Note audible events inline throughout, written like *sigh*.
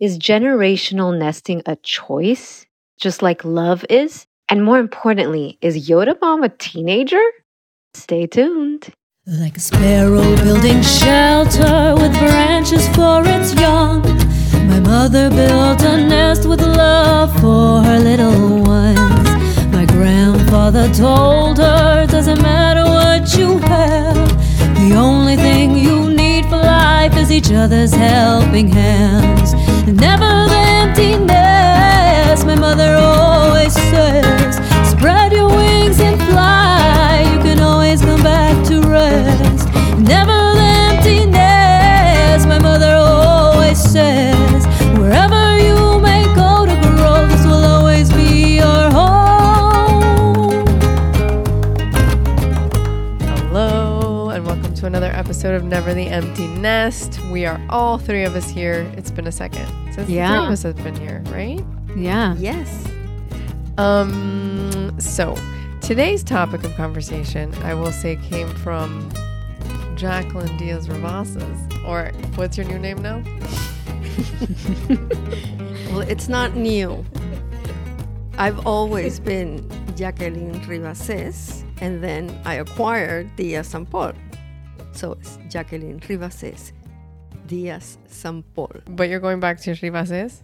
Is generational nesting a choice, just like love is? And more importantly, is Yoda Mom a teenager? Stay tuned. Like a sparrow building shelter with branches for its young. My mother built a nest with love for her little ones. My grandfather told her, doesn't matter what you have, the only thing you life is each other's helping hands. Never the emptiness, my mother always says, episode of Never the Empty Nest. We are all three of us here. It's been a second since the three Yeah. of us have been here, right? Yeah. Yes. Um. So today's topic of conversation, I will say, came from Jacqueline Diaz Rivasas, or what's your new name now? *laughs* Well, it's not new. I've always been Jacqueline Rivases, and then I acquired Diaz San Paul. So it's Jacqueline Rivases, Diaz San Paul. But you're going back to Rivases.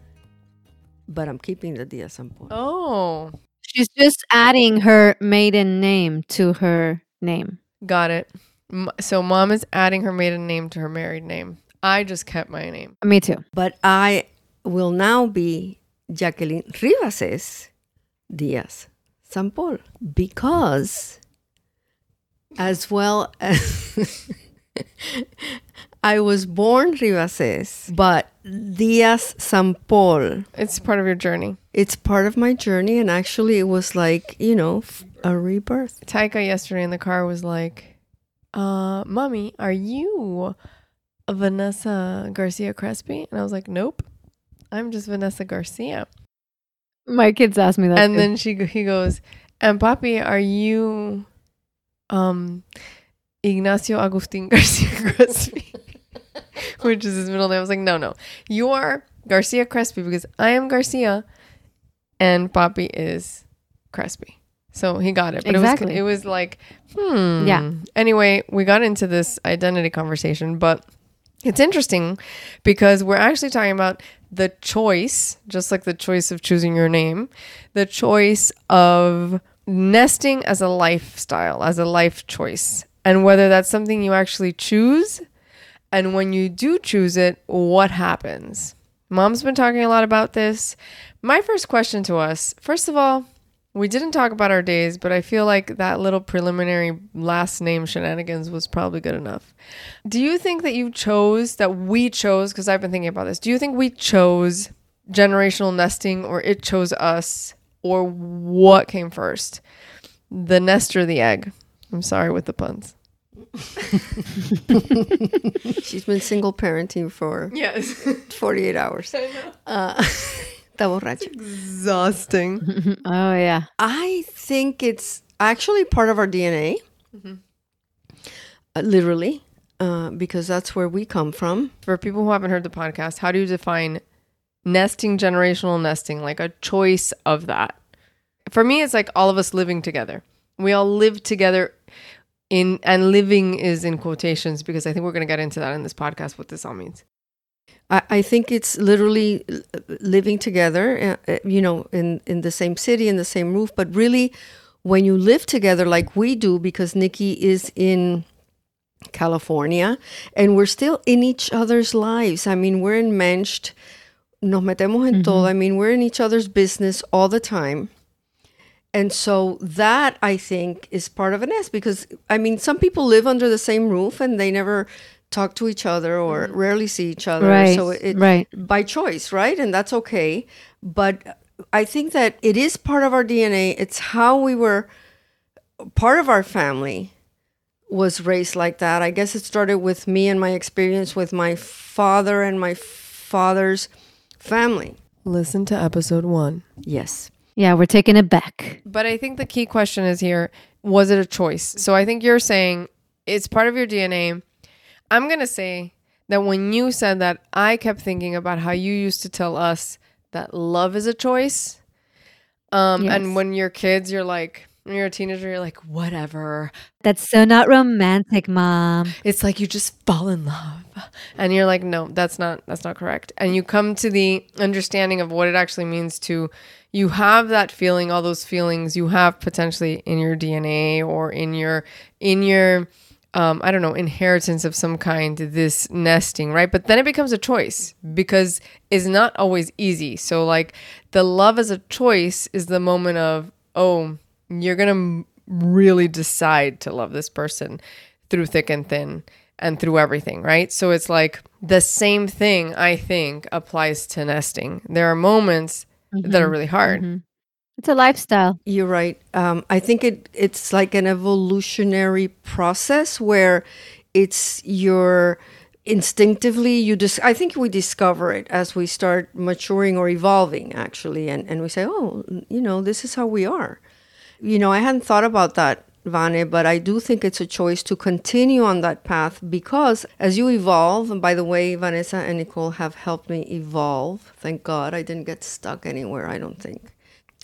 But I'm keeping the Diaz San Paul. Oh, She's just adding her maiden name to her name. got it. So mom is adding her maiden name to her married name. I just kept my name. Me too. But I will now be Jacqueline Rivases, Diaz San Paul, because as well *laughs* as *laughs* I was born Rivases, but Diaz San Paul It's part of your journey. it's part of my journey and actually it was like you know f- a rebirth Taika yesterday in the car was like, uh, Mommy, are you Vanessa Garcia Crespi? And I was like, Nope. I'm just Vanessa Garcia. My kids asked me that. and too. then she he goes, And Papi, are you um Ignacio Agustin Garcia *laughs* Crespi? Which is his middle name. I was like, No, no. You are Garcia Crespi because I am Garcia and Papi is Crespi. So he got it. But Exactly. it was it was like, hmm. Yeah. Anyway, we got into this identity conversation, but it's interesting because we're actually talking about the choice, just like the choice of choosing your name, the choice of nesting as a lifestyle, as a life choice, and whether that's something you actually choose. And when you do choose it, what happens? Mom's been talking a lot about this. My first question to us first of all, we didn't talk about our days, but I feel like that little preliminary last name shenanigans was probably good enough. Do you think that you chose, that we chose, because I've been thinking about this, do you think we chose generational nesting or it chose us, or what came first? The nest or the egg? I'm sorry with the puns. *laughs* she's been single parenting for Yes. *laughs* 48 hours uh, *laughs* está borracha Exhausting. oh yeah. i think it's actually part of our dna uh, literally uh, because that's where we come from For people who haven't heard the podcast, how do you define nesting, generational nesting, like a choice of that? For me, it's like all of us living together. We all live together in, and living is in quotations because I think we're going to get into that in this podcast, what this all means. I, I think it's literally uh, living together, uh, uh, you know, in, in the same city, in the same roof. But really, when you live together like we do, because Nikki is in California and we're still in each other's lives. I mean, we're enmeshed, nos metemos en todo. I mean, we're in each other's business all the time. And so that I think is part of an S because I mean, some people live under the same roof and they never talk to each other or mm-hmm. rarely see each other. Right, So it, right. by choice, right? And that's okay. But I think that it is part of our DNA. It's how we were part of our family was raised like that. I guess it started with me and my experience with my father and my father's family. Listen to episode one. Yes. Yeah, we're taking it back. But I think the key question is here was it a choice? So I think you're saying it's part of your DNA. I'm going to say that when you said that, I kept thinking about how you used to tell us that love is a choice. Um, Yes. And when you're kids, you're like, when you're a teenager, you're like, whatever. That's so not romantic, mom. It's like you just fall in love. And you're like, no, that's not that's not correct. And you come to the understanding of what it actually means to you have that feeling, all those feelings you have potentially in your DNA or in your in your um, I don't know, inheritance of some kind, this nesting, right? But then it becomes a choice because it's not always easy. So, like, the love as a choice is the moment of, oh, you're going to really decide to love this person through thick and thin and through everything, right? So, it's like the same thing, I think, applies to nesting. There are moments that are really hard. It's a lifestyle. You're right. Um, I think it it's like an evolutionary process where it's your instinctively you just I think we discover it as we start maturing or evolving actually and, and we say, Oh, you know, this is how we are. You know, I hadn't thought about that, Vane, but I do think it's a choice to continue on that path because as you evolve, and by the way, Vanessa and Nicole have helped me evolve. Thank God I didn't get stuck anywhere, I don't think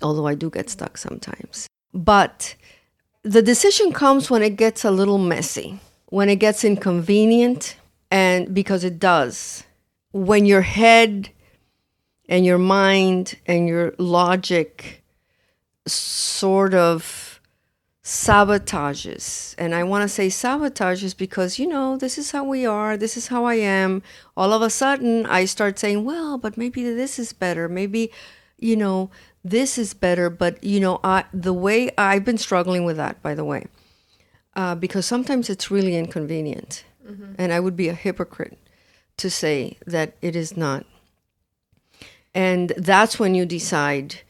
although I do get stuck sometimes. But the decision comes when it gets a little messy, when it gets inconvenient, and because it does. When your head and your mind and your logic sort of sabotages. And I want to say sabotages because, you know, this is how we are, this is how I am. All of a sudden, I start saying, well, but maybe this is better. Maybe, you know, this is better. But, you know, I, the way I've been struggling with that, by the way, uh, because sometimes it's really inconvenient. And I would be a hypocrite to say that it is not. And that's when you decide,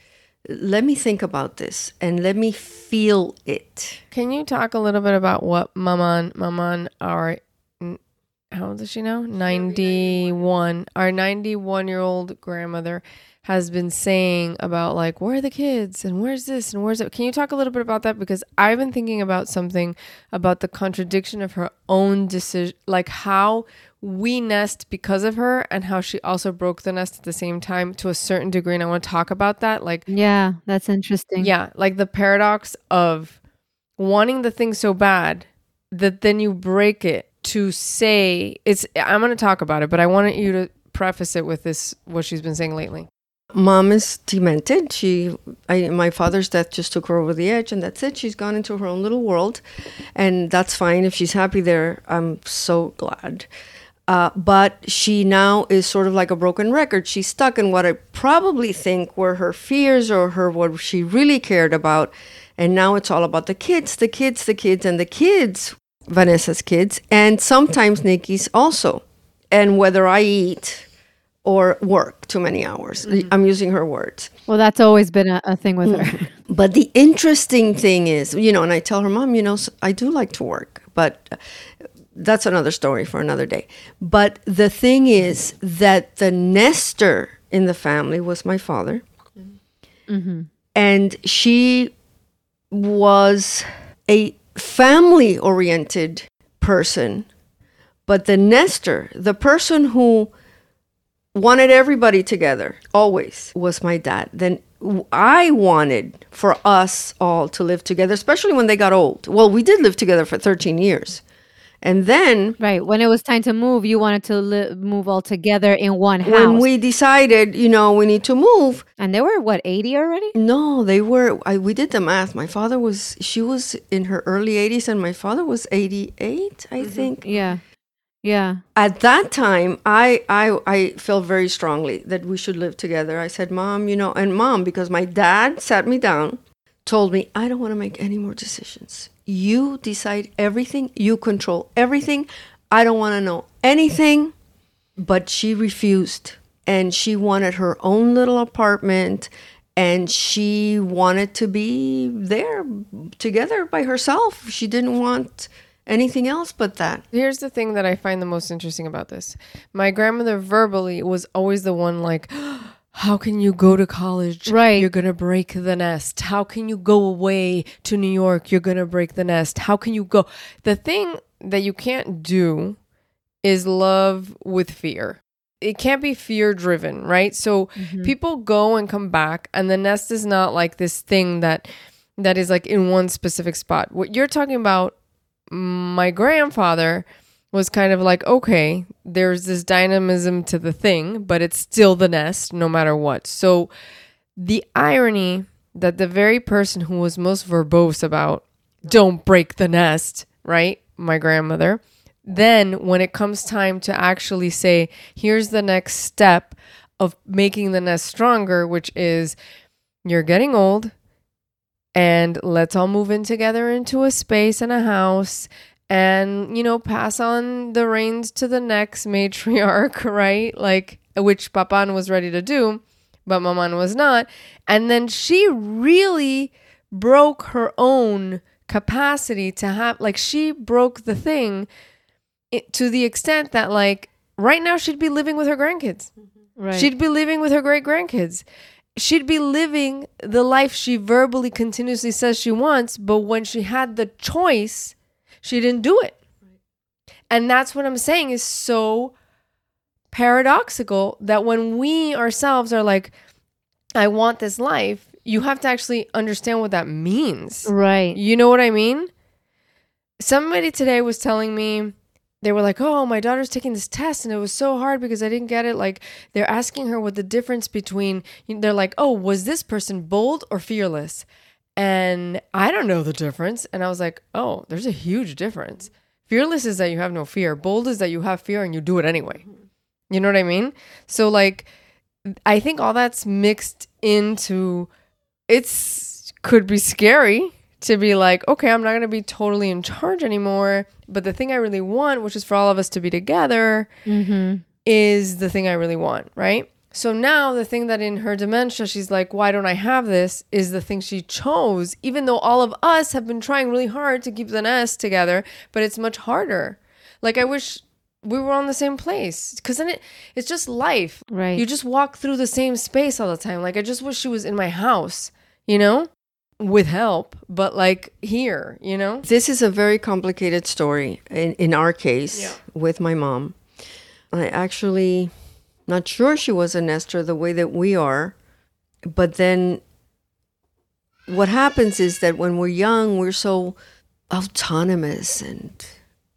let me think about this and let me feel it. Can you talk a little bit about what Maman, Maman, our, how old is she now? 91. Our 91 year old grandmother has been saying about like, where are the kids and where's this and where's it? Can you talk a little bit about that? Because I've been thinking about something about the contradiction of her own decision, like how we nest because of her and how she also broke the nest at the same time to a certain degree. And I want to talk about that. Like, Yeah, that's interesting. yeah, like the paradox of wanting the thing so bad that then you break it to say it's I'm going to talk about it, but I wanted you to preface it with this what she's been saying lately. Mom is demented. She, I, my father's death just took her over the edge, and that's it. She's gone into her own little world, and that's fine. If she's happy there, I'm so glad. Uh, but she now is sort of like a broken record. She's stuck in what I probably think were her fears or her what she really cared about, and now it's all about the kids, the kids, the kids, and the kids. Vanessa's kids, and sometimes Nikki's also, and whether I eat or work too many hours. I'm using her words. Well, that's always been a, a thing with her. But the interesting thing is, you know, and I tell her, Mom, you know, I do like to work, but uh, that's another story for another day. But the thing is that the nester in the family was my father. Mm-hmm. And she was a family oriented person. But the nester, the person who wanted everybody together always was my dad then I wanted for us all to live together especially when they got old well we did live together for 13 years and then right. When it was time to move, you wanted to li- move all together in one house. when we decided you know we need to move and they were, what, 80 already? no they were I, we did the math my father was she was in her early 80s and my father was 88 i mm-hmm. think Yeah. Yeah. at that time I, I i felt very strongly that we should live together i said mom you know and mom because my dad sat me down told me i don't want to make any more decisions you decide everything you control everything. I don't want to know anything but she refused. And she wanted her own little apartment and she wanted to be there together by herself. She didn't want anything else but that. Here's the thing that I find the most interesting about this. My grandmother verbally was always the one like, how can you go to college? Right. You're going to break the nest. How can you go away to New York? You're going to break the nest. How can you go? The thing that you can't do is love with fear. It can't be fear driven, right? So mm-hmm. people go and come back and the nest is not like this thing that that is like in one specific spot. What you're talking about my grandfather was kind of like, okay, there's this dynamism to the thing, but it's still the nest no matter what. So the irony that the very person who was most verbose about don't break the nest, right? My grandmother. Then when it comes time to actually say, here's the next step of making the nest stronger, which is you're getting old and let's all move in together into a space and a house and you know pass on the reins to the next matriarch *laughs* right like which papan was ready to do but maman was not and then she really broke her own capacity to have like she broke the thing to the extent that like right now she'd be living with her grandkids mm-hmm. Right. She'd be living with her great grandkids. She'd be living the life she verbally continuously says she wants, but when she had the choice, she didn't do it. And that's what I'm saying is so paradoxical that when we ourselves are like, I want this life, you have to actually understand what that means. right. You know what I mean? Somebody today was telling me they were like, "Oh, my daughter's taking this test and it was so hard because I didn't get it." Like they're asking her what the difference between they're like, "Oh, was this person bold or fearless?" And I don't know the difference. And I was like, "Oh, there's a huge difference. Fearless is that you have no fear. Bold is that you have fear and you do it anyway." You know what I mean? So like I think all that's mixed into it's could be scary to be like, okay, I'm not going to be totally in charge anymore, but the thing I really want, which is for all of us to be together, Mm-hmm. is the thing I really want, right? So now the thing that in her dementia she's like, why don't I have this? Is the thing she chose, even though all of us have been trying really hard to keep the nest together, but it's much harder. Like I wish we were on the same place because then it it's just life. Right. You just walk through the same space all the time. Like I just wish she was in my house, you know, with help, but like here, you know. This is a very complicated story in, in our case Yeah. with my mom. I actually not sure she was a nester the way that we are, but then what happens is that when we're young, we're so autonomous and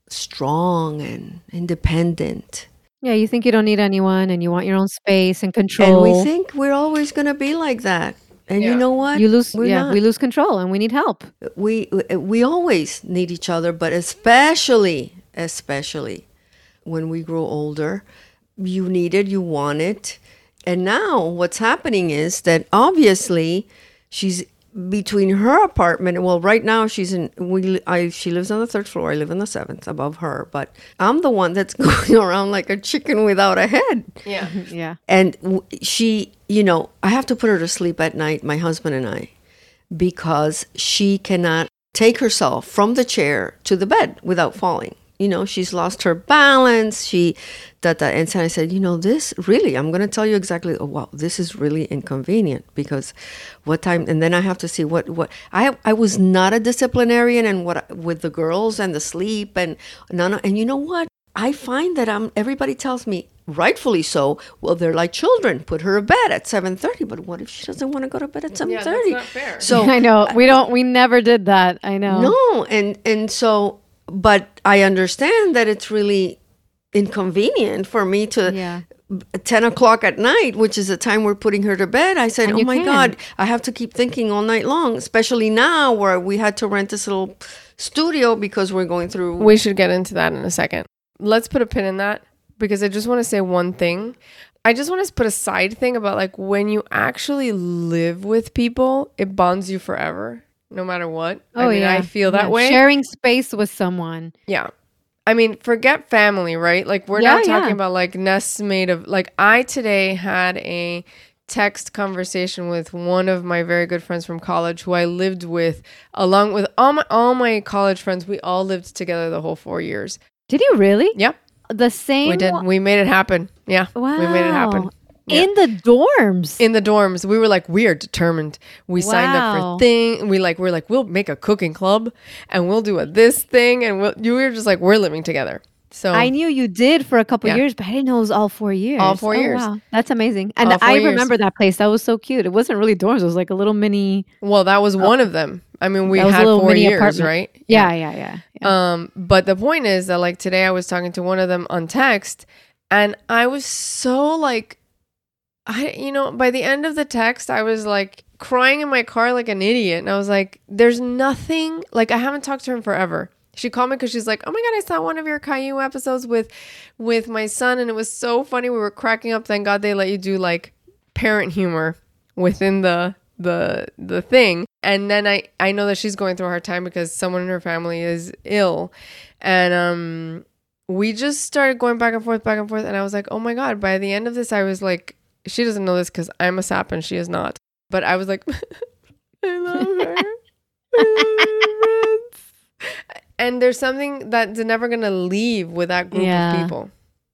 strong and independent. Yeah, you think you don't need anyone and you want your own space and control. And we think we're always going to be like that. And Yeah. you know what? you lose We're yeah, not. we lose control and we need help. we we always need each other but especially especially when we grow older you need it you want it and now what's happening is that obviously she's between her apartment well right now she's in we I she lives on the third floor I live on the seventh above her but I'm the one that's *laughs* going around like a chicken without a head Yeah. *laughs* Yeah. and she you know i have to put her to sleep at night my husband and i because she cannot take herself from the chair to the bed without falling you know she's lost her balance she that that and so i said you know this really i'm going to tell you exactly oh wow this is really inconvenient because what time and then i have to see what what i i was not a disciplinarian and what with the girls and the sleep and none of, and you know what I find that I'm everybody tells me rightfully so, well they're like children, put her to bed at 7:30, but what if she doesn't want to go to bed at 7:30? Yeah, that's not fair. So *laughs* I know. We don't we never did that. I know. no, and and so but I understand that it's really inconvenient for me to Yeah. 10 o'clock at night, which is the time we're putting her to bed. I said, And Oh my can. God, I have to keep thinking all night long, especially now where we had to rent this little studio because we're going through. We should get into that in a second. Let's put a pin in that because I just want to say one thing. I just want to put a side thing about like when you actually live with people, it bonds you forever, no matter what. Oh I mean, yeah. I feel that Yeah. way. Sharing space with someone. Yeah. I mean, forget family, right? Like we're Yeah, not talking yeah. about like nests made of like I today had a text conversation with one of my very good friends from college who I lived with along with all my all my college friends. We all lived together the whole 4 years. Did you really? Yep. The same We did. We made it happen. Yeah. Wow. We made it happen. Yeah. In the dorms. In the dorms, we were like, we are determined. We signed up Wow. for thing. We like, we're like, we'll make a cooking club and we'll do a this thing. And we'll, you were just like, we're living together. So I knew you did for a couple Yeah. years, but I didn't know it was all four years. All four Oh, years. Wow. That's amazing. And I years. remember that place. That was so cute. It wasn't really dorms. It was like a little mini. well, that was one of them. I mean, we That was a had four years, apartment. right? Yeah, yeah, yeah. yeah. Um, but the point is that like today I was talking to one of them on text and I was so like I you know, by the end of the text I was like crying in my car like an idiot and I was like there's nothing like I haven't talked to her in forever. She called me because she's like, "Oh my god, I saw one of your Caillou episodes with, with my son, and it was so funny. We were cracking up. Thank God they let you do like parent humor within the the the thing and then i i know that she's going through a hard time because someone in her family is ill and um we just started going back and forth back and forth and i was like oh my god by the end of this i was like she doesn't know this because i'm a sap and she is not but i was like *laughs* i love her *laughs* I love her friends. and there's something that's never gonna leave with that group Yeah. of people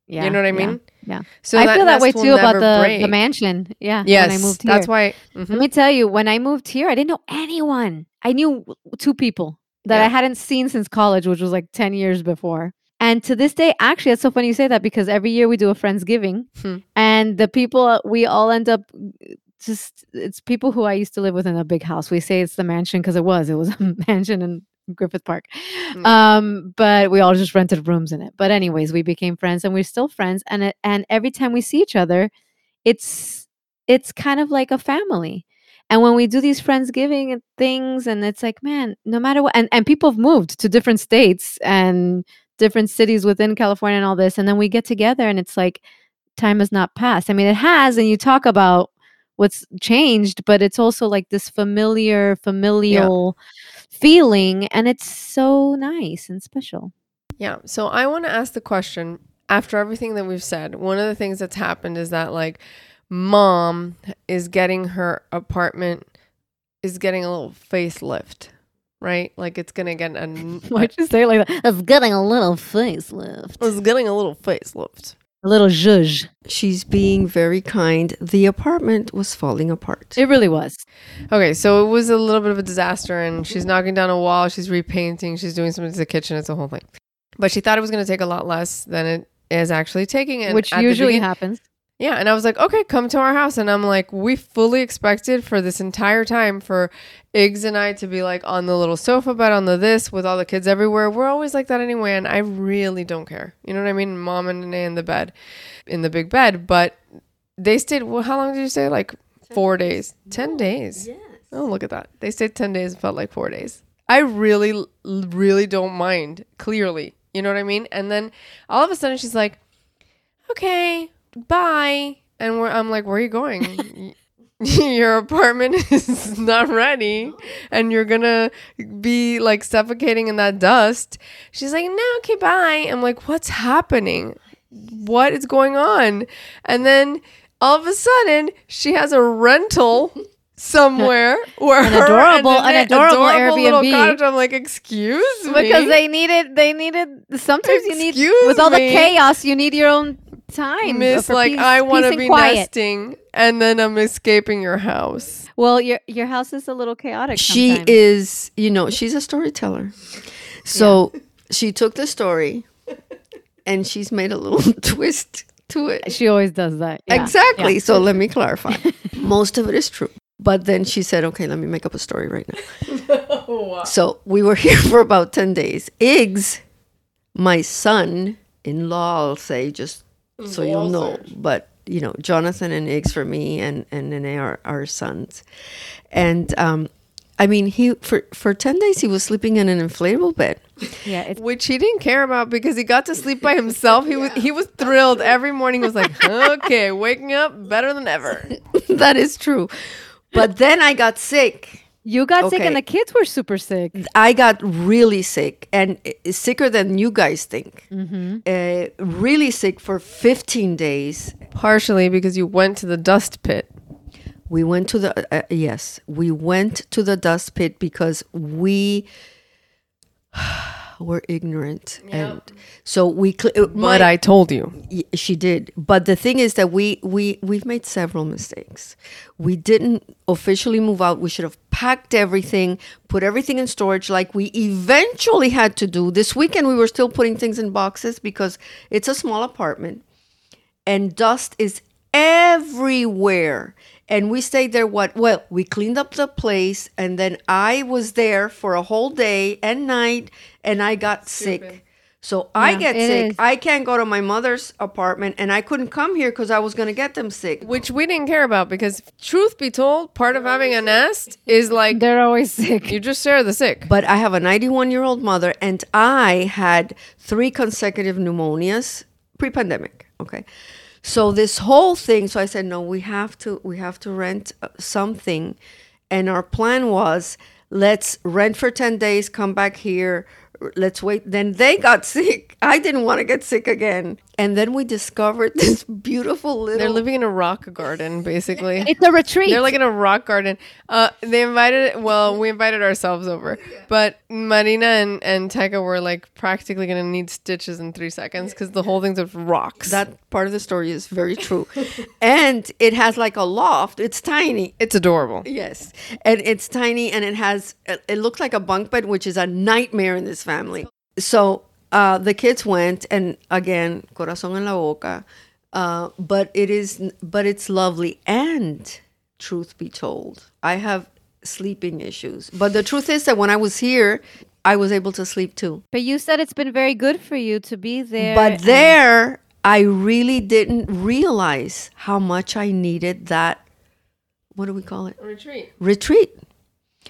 yeah. you know what i mean Yeah. so I feel that way too about the, break. the mansion. Yeah. yes When I moved here. that's why mhm. Let me tell you, when I moved here, I didn't know anyone. I knew two people that I hadn't seen since college, which was like 10 years before. And to this day, actually, it's so funny you say that because every year we do a Friendsgiving Hmm. and the people uh, we all end up just, it's people who I used to live with in a big house. We say it's the mansion because it was, it was *laughs* a mansion in Griffith Park. Mm. Um, but we all just rented rooms in it. But anyways, we became friends and we're still friends. And it, and every time we see each other, it's it's kind of like a family. And when we do these friendsgiving and things, and it's like, man, no matter what, and, and people have moved to different states and different cities within California and all this, and then we get together and it's like time has not passed. I mean, it has, and you talk about what's changed, but it's also like this familiar, familial feeling, and it's so nice and special. Yeah. So I want to ask the question after everything that we've said, one of the things that's happened is that like mom is getting her apartment is getting a little facelift, right? Like it's going to get a *laughs* Why'd you say it like that? It's getting a little facelift. it's getting a little facelift. A little zhuzh. She's being very kind. The apartment was falling apart. It really was. Okay, so it was a little bit of a disaster and she's knocking down a wall, she's repainting, she's doing something to the kitchen, it's a whole thing. But she thought it was going to take a lot less than it is actually taking and which usually begin- happens. Yeah, and I was like, okay, come to our house. And I'm like, we fully expected for this entire time for Iggs and I to be like on the little sofa bed on the this with all the kids everywhere. We're always like that anyway, and I really don't care. You know what I mean? Mom and Nene in the bed, in the big bed. But they stayed. Well, how long did you stay? Like four days, ten days. Yes. Oh, look at that. They stayed 10 days, it felt like four days. I really, really don't mind, clearly. You know what I mean? And then all of a sudden she's like, okay, bye. And we're, I'm like, where are you going? *laughs* Your apartment *laughs* is not ready and you're gonna be like suffocating in that dust. She's like, no, okay, bye. I'm like, what's happening? What is going on? And then all of a sudden, she has a rental *laughs* somewhere where An adorable- an adorable little Airbnb. cottage. I'm like, excuse me, Because they needed, they needed. Sometimes you need Excuse with all the chaos, you need your own time. Miss, uh, like peace- I want to be quiet. nesting, and then I'm escaping your house. Well, your your house is a little chaotic. She sometimes. is, you know, she's a storyteller. So she took the story and she's made a little *laughs* twist to it. She always does that. Yeah. Exactly. Yeah. So let me clarify. *laughs* Most of it is true. But then she said, okay, let me make up a story right now. *laughs* So we were here for about 10 days. Iggs, my son in law, I'll say, just so you'll know. But, you know, Jonathan and Iggs for me and, and Nene are our sons. And, um, I mean, he for, for 10 days, he was sleeping in an inflatable bed. Yeah, Which he didn't care about because he got to sleep by himself. He was *laughs* he was thrilled every morning. Was like, okay, waking up better than ever. *laughs* that is true. But then I got sick. You got sick and the kids were super sick. I got really sick and uh, sicker than you guys think. Uh, really sick for 15 days. Partially because you went to the dust pit. We went to the, uh, yes, we went to the dust pit because we, *sighs* we're ignorant, and so we. Cl- uh, But I told you. She did but the thing is that we we we've made several mistakes we didn't officially move out we should have packed everything put everything in storage like we eventually had to do this weekend we were still putting things in boxes because it's a small apartment and dust is everywhere and we stayed there what well we cleaned up the place and then i was there for a whole day and night and i got sick so i get sick is. i can't go to my mother's apartment and i couldn't come here because i was going to get them sick Which we didn't care about because, truth be told, part of having a nest is like They're always sick. you just share the sick. but i have a 91 year old mother and i had three consecutive pneumonias pre-pandemic okay so this whole thing so i said no we have to we have to rent uh, something. And our plan was let's rent for 10 days come back here let's wait. Then they got *laughs* sick. I didn't want to get sick again and then we discovered *laughs* this beautiful little They're living in a rock garden, basically. *laughs* It's a retreat. They're like in a rock garden. Uh, they invited, well, we invited ourselves over, but Marina and, and Teka were like practically going to need stitches in three seconds because the whole thing's of rocks. that part of the story is very true *laughs* and it has like a loft it's tiny it's adorable. Yes, and it's tiny, and it has it looks like a bunk bed, which is a nightmare in this family. So uh, the kids went, and again, corazón en la boca. Uh, but it is, but it's lovely. And truth be told, I have sleeping issues. But the truth is that when I was here, I was able to sleep too. but you said it's been very good for you to be there. But and- there, I really didn't realize how much I needed that. What do we call it? Retreat. retreat.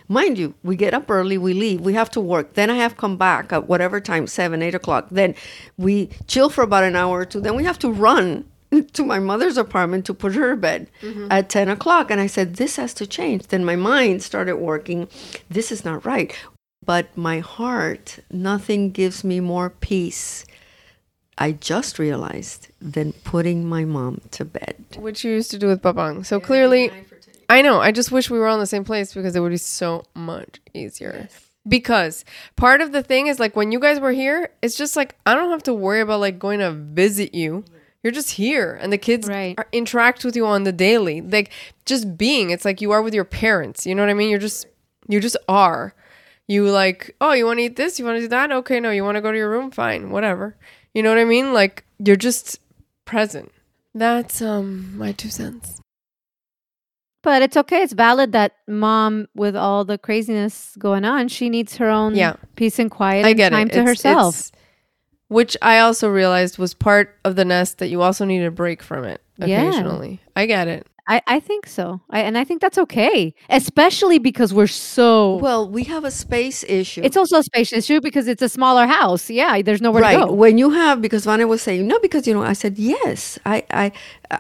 Mind you, we get up early, we leave, we have to work. Then I have come back at whatever time, seven, eight o'clock. Then we chill for about an hour or two. Then we have to run *laughs* to my mother's apartment to put her to bed mm-hmm. at 10 o'clock. And I said, This has to change. Then my mind started working. This is not right. But my heart, nothing gives me more peace. I just realized than putting my mom to bed. Which you used to do with Babang. So clearly, I know. I just wish we were all in the same place because it would be so much easier. Because part of the thing is like when you guys were here, it's just like I don't have to worry about like going to visit you. You're just here, and the kids Right. are, interact with you on the daily. Like just being, it's like you are with your parents. You know what I mean? You're just you just are. You like, oh, you want to eat this? You want to do that? Okay, no, you want to go to your room? Fine, whatever. You know what I mean? Like you're just present. That's um my two cents. But it's okay. It's valid that mom, with all the craziness going on, she needs her own Yeah. peace and quiet I and time it. to It's- herself. it's- which I also realized was part of the nest that you also need a break from it Yeah. occasionally. I get it. I, I think so. I, and I think that's okay, especially because we're so. Well, we have a space issue. it's also a space issue because it's a smaller house. Yeah, there's nowhere right to go. when you have because Vanya was saying no because you know I said yes I I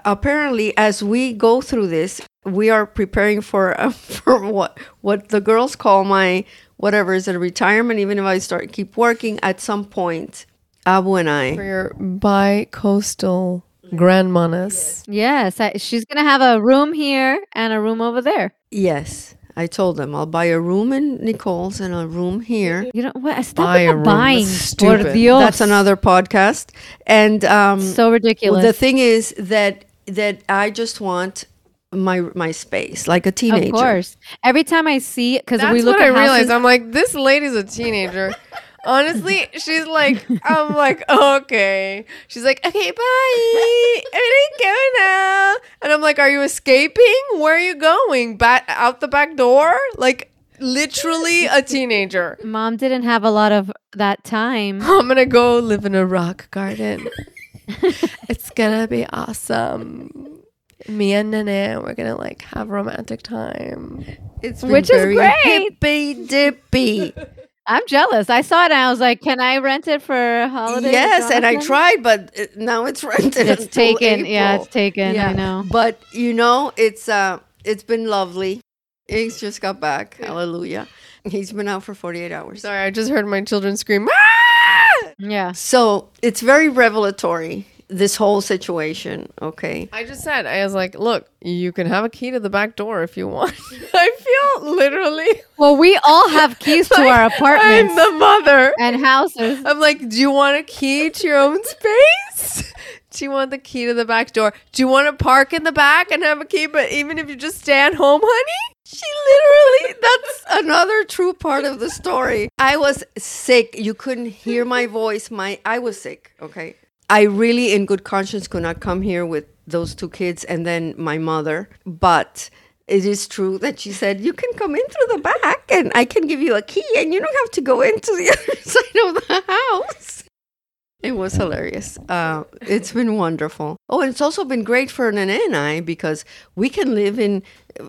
apparently as we go through this we are preparing for uh, *laughs* for what what the girls call my whatever is it a retirement even if I start keep working at some point Abu and I For your bi-coastal grandmanas. Yes, I, she's gonna have a room here and a room over there. yes I told them I'll buy a room in Nicole's and a room here You know what? I stop Buy with a the room. buying. That's Por stupid. Dios. that's another podcast and um So ridiculous. The thing is that that I just want my my space like a teenager. Of course. Every time I see, because we look what I at realized. houses, I'm like, this lady's a teenager. *laughs* Honestly, she's like, I'm like, okay. She's like, okay, bye. I'm gonna go now. And I'm like, are you escaping? Where are you going? Back out the back door? Like, literally a teenager. mom didn't have a lot of that time. *laughs* I'm gonna go live in a rock garden. *laughs* it's gonna be awesome. Me and Nene, we're gonna like have romantic time. It's Which is great. hippy dippy. I'm jealous. I saw it and I was like, can I rent it for holidays? yes, and I tried, but it, now it's *laughs* rented. It's until taken. Yeah, it's taken. I know. But you know, it's uh, it's been lovely. Iggs just got back. Hallelujah. He's been out for 48 hours. Sorry, I just heard my children scream. "Ah!" Yeah. So it's very revelatory. This whole situation. Okay. I just said, I was like, look, you can have a key to the back door if you want. *laughs* I feel literally Well, we all have keys to our apartments. I'm the mother. and houses. I'm like, do you want a key to your own space? *laughs* Do you want the key to the back door? Do you want to park in the back and have a key? But even if you just stay at home, honey? She literally, *laughs* that's another true part of the story. I was sick. You couldn't hear my voice. My I was sick, okay? I really in good conscience could not come here with those two kids and then my mother, but it is true that she said you can come in through the back and I can give you a key and you don't have to go into the *laughs* other side of the house. It was hilarious. Uh, it's been wonderful. Oh, and it's also been great for Nene and I because we can live in,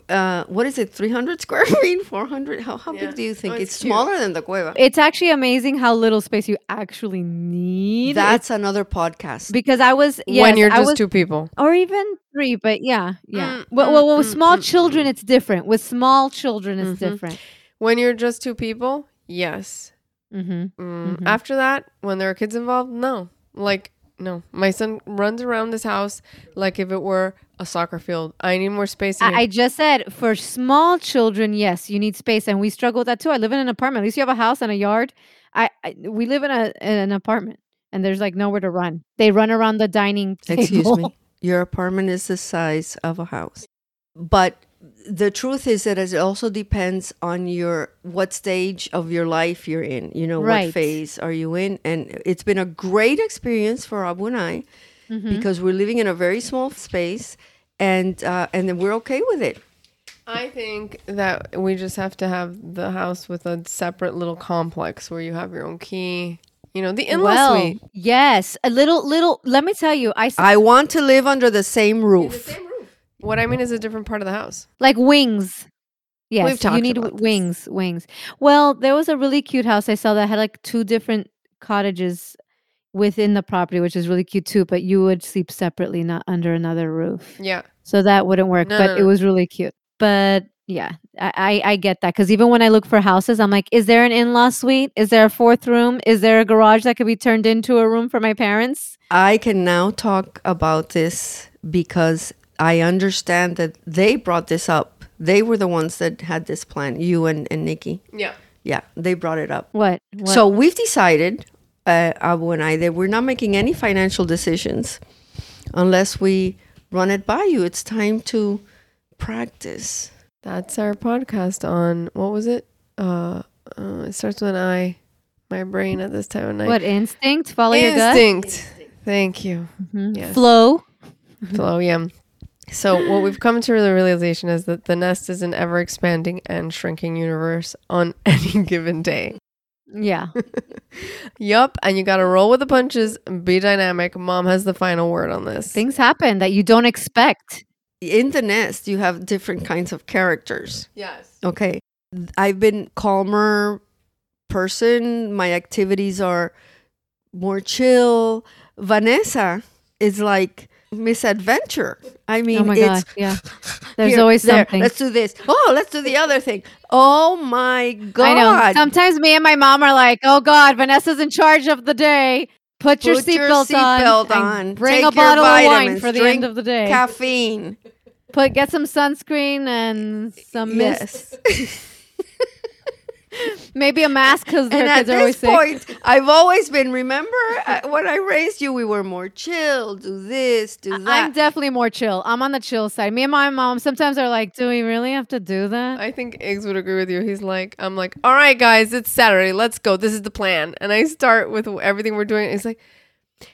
uh, what is it, 300 square *laughs* feet, 400? How, how Yeah. big do you think? Oh, it's it's smaller than the cueva. It's actually amazing how little space you actually need. That's another podcast. because I was yes, when you're just was, two people. or even three, but yeah, yeah. Mm, well, mm, well, with mm, small mm, children, it's different. With small children, it's Mhm. different. When you're just two people, yes. Mm-hmm. Mm, Mhm. After that, when there are kids involved, no. Like, no. My son runs around this house like if it were a soccer field. I need more space. I. I just said for small children, yes, you need space, and we struggle with that too. I live in an apartment. At least you have a house and a yard. I, I we live in a in an apartment, and there's like nowhere to run. They run around the dining table. Excuse me. *laughs* Your apartment is the size of a house. But the truth is that it also depends on your what stage of your life you're in. You know, Right. what phase are you in? And it's been a great experience for Abu and I Mm-hmm. because we're living in a very small space and uh, and then we're okay with it. I think that we just have to have the house with a separate little complex where you have your own key. You know, the in-law well, suite. yes, a little little. Let me tell you, I. I want to live under the same roof. What I mean is a different part of the house. like wings. Yes, you talked need about w- this. wings, wings. Well, there was a really cute house I saw that had like two different cottages within the property, which is really cute too. But you would sleep separately, not under another roof. Yeah. So that wouldn't work. No, but no, it was really cute. But yeah, I, I, I get that because even when I look for houses, I'm like, is there an in-law suite? Is there a fourth room? Is there a garage that could be turned into a room for my parents? I can now talk about this because I understand that they brought this up. They were the ones that had this plan, you and, and Nikki. Yeah. Yeah, they brought it up. What? what? So we've decided, uh, Abu and I, that we're not making any financial decisions unless we run it by you. It's time to practice. That's our podcast on what was it? Uh, uh it starts with an I. My brain at this time of night. what instinct? Follow your gut. Instinct. Thank you. Mhm. Yes. Flow. Flow, yeah. So what we've come to the realization is that the nest is an ever expanding and shrinking universe on *laughs* any given day. Yeah. *laughs* Yup, and you gotta roll with the punches be dynamic. Mom has the final word on this. Things happen that you don't expect. In the nest, you have different kinds of characters. yes. Okay. I've been calmer person. My activities are more chill. Vanessa is like misadventure. I oh mean, oh my it's god. Yeah. *laughs* There's here, always there, something. Let's do this. Oh, let's do the other thing. Oh my god. I know. Sometimes me and my mom are like, "Oh God, Vanessa's in charge of the day. Put, your Put your seatbelt on, on. Bring Take a bottle of wine for the end of the day. Caffeine. Put get some sunscreen and some mist. *laughs* Maybe a mask because and their at kids are always this sick. point, I've always been. Remember uh, when I raised you, we were more chill. Do this, do that. I'm definitely more chill. I'm on the chill side. Me and my mom sometimes are like, "Do we really have to do that?" I think Iggs would agree with you. He's like, I'm like, all right, guys, it's Saturday. Let's go. This is the plan. And I start with everything we're doing. He's like,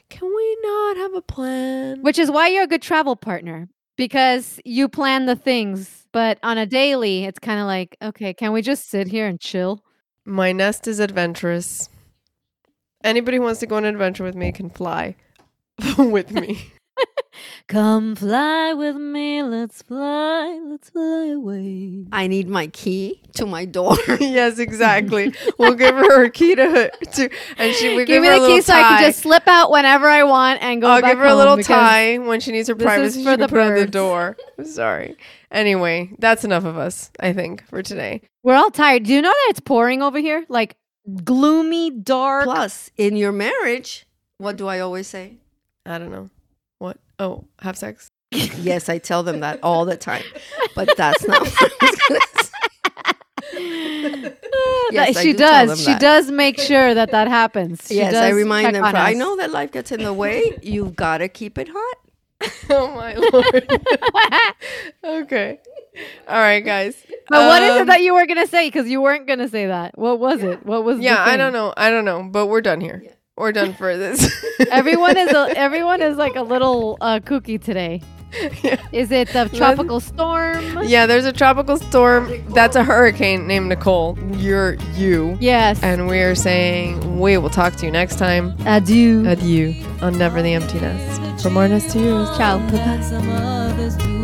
can we not have a plan? Which is why you're a good travel partner because you plan the things. But on a daily, it's kind of like, okay, can we just sit here and chill? My nest is adventurous. Anybody who wants to go on an adventure with me can fly *laughs* with me. *laughs* Come fly with me, let's fly, let's fly away. I need my key to my door. *laughs* yes, exactly. *laughs* We'll give her her key to, to and she we Give give, me her the little key so tie. I can just slip out whenever I want and go I'll back give her a little tie when she needs her this privacy. for she the put it on the birds. door. Sorry. Anyway, that's enough of us. I think for today. We're all tired. Do you know that it's pouring over here? Like gloomy, dark. Plus, in your marriage, what do I always say? I don't know. Oh, have sex. yes, I tell them that all the time, but that's not. What I was gonna say. *laughs* Yes, she do does. She that. does make sure that that happens. She yes, I remind them. I know that life gets in the way. You've got to keep it hot. *laughs* Oh my lord. *laughs* okay. All right, guys. But what is it Um, that you were gonna say? Because you weren't gonna say that. What was it? What was? the Yeah, I don't know. I don't know, but we're done here. We're done for this. *laughs* Everyone is a, everyone is like a little uh, kooky today. Yeah. Is it the tropical storm? Yeah, there's a tropical storm. That's a hurricane named Nicole. You're you. Yes. And we're saying we will talk to you next time. Adieu. Adieu on Never the Empty Nest. From our nest to yours. Ciao. That's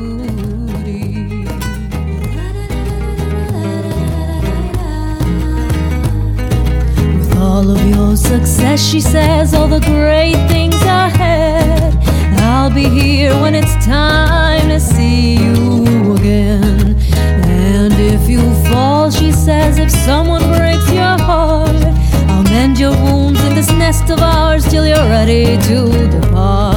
all of your success, she says, all the great things ahead. I'll be here when it's time to see you again. And if you fall, she says, if someone breaks your heart, I'll mend your wounds in this nest of ours till you're ready to depart.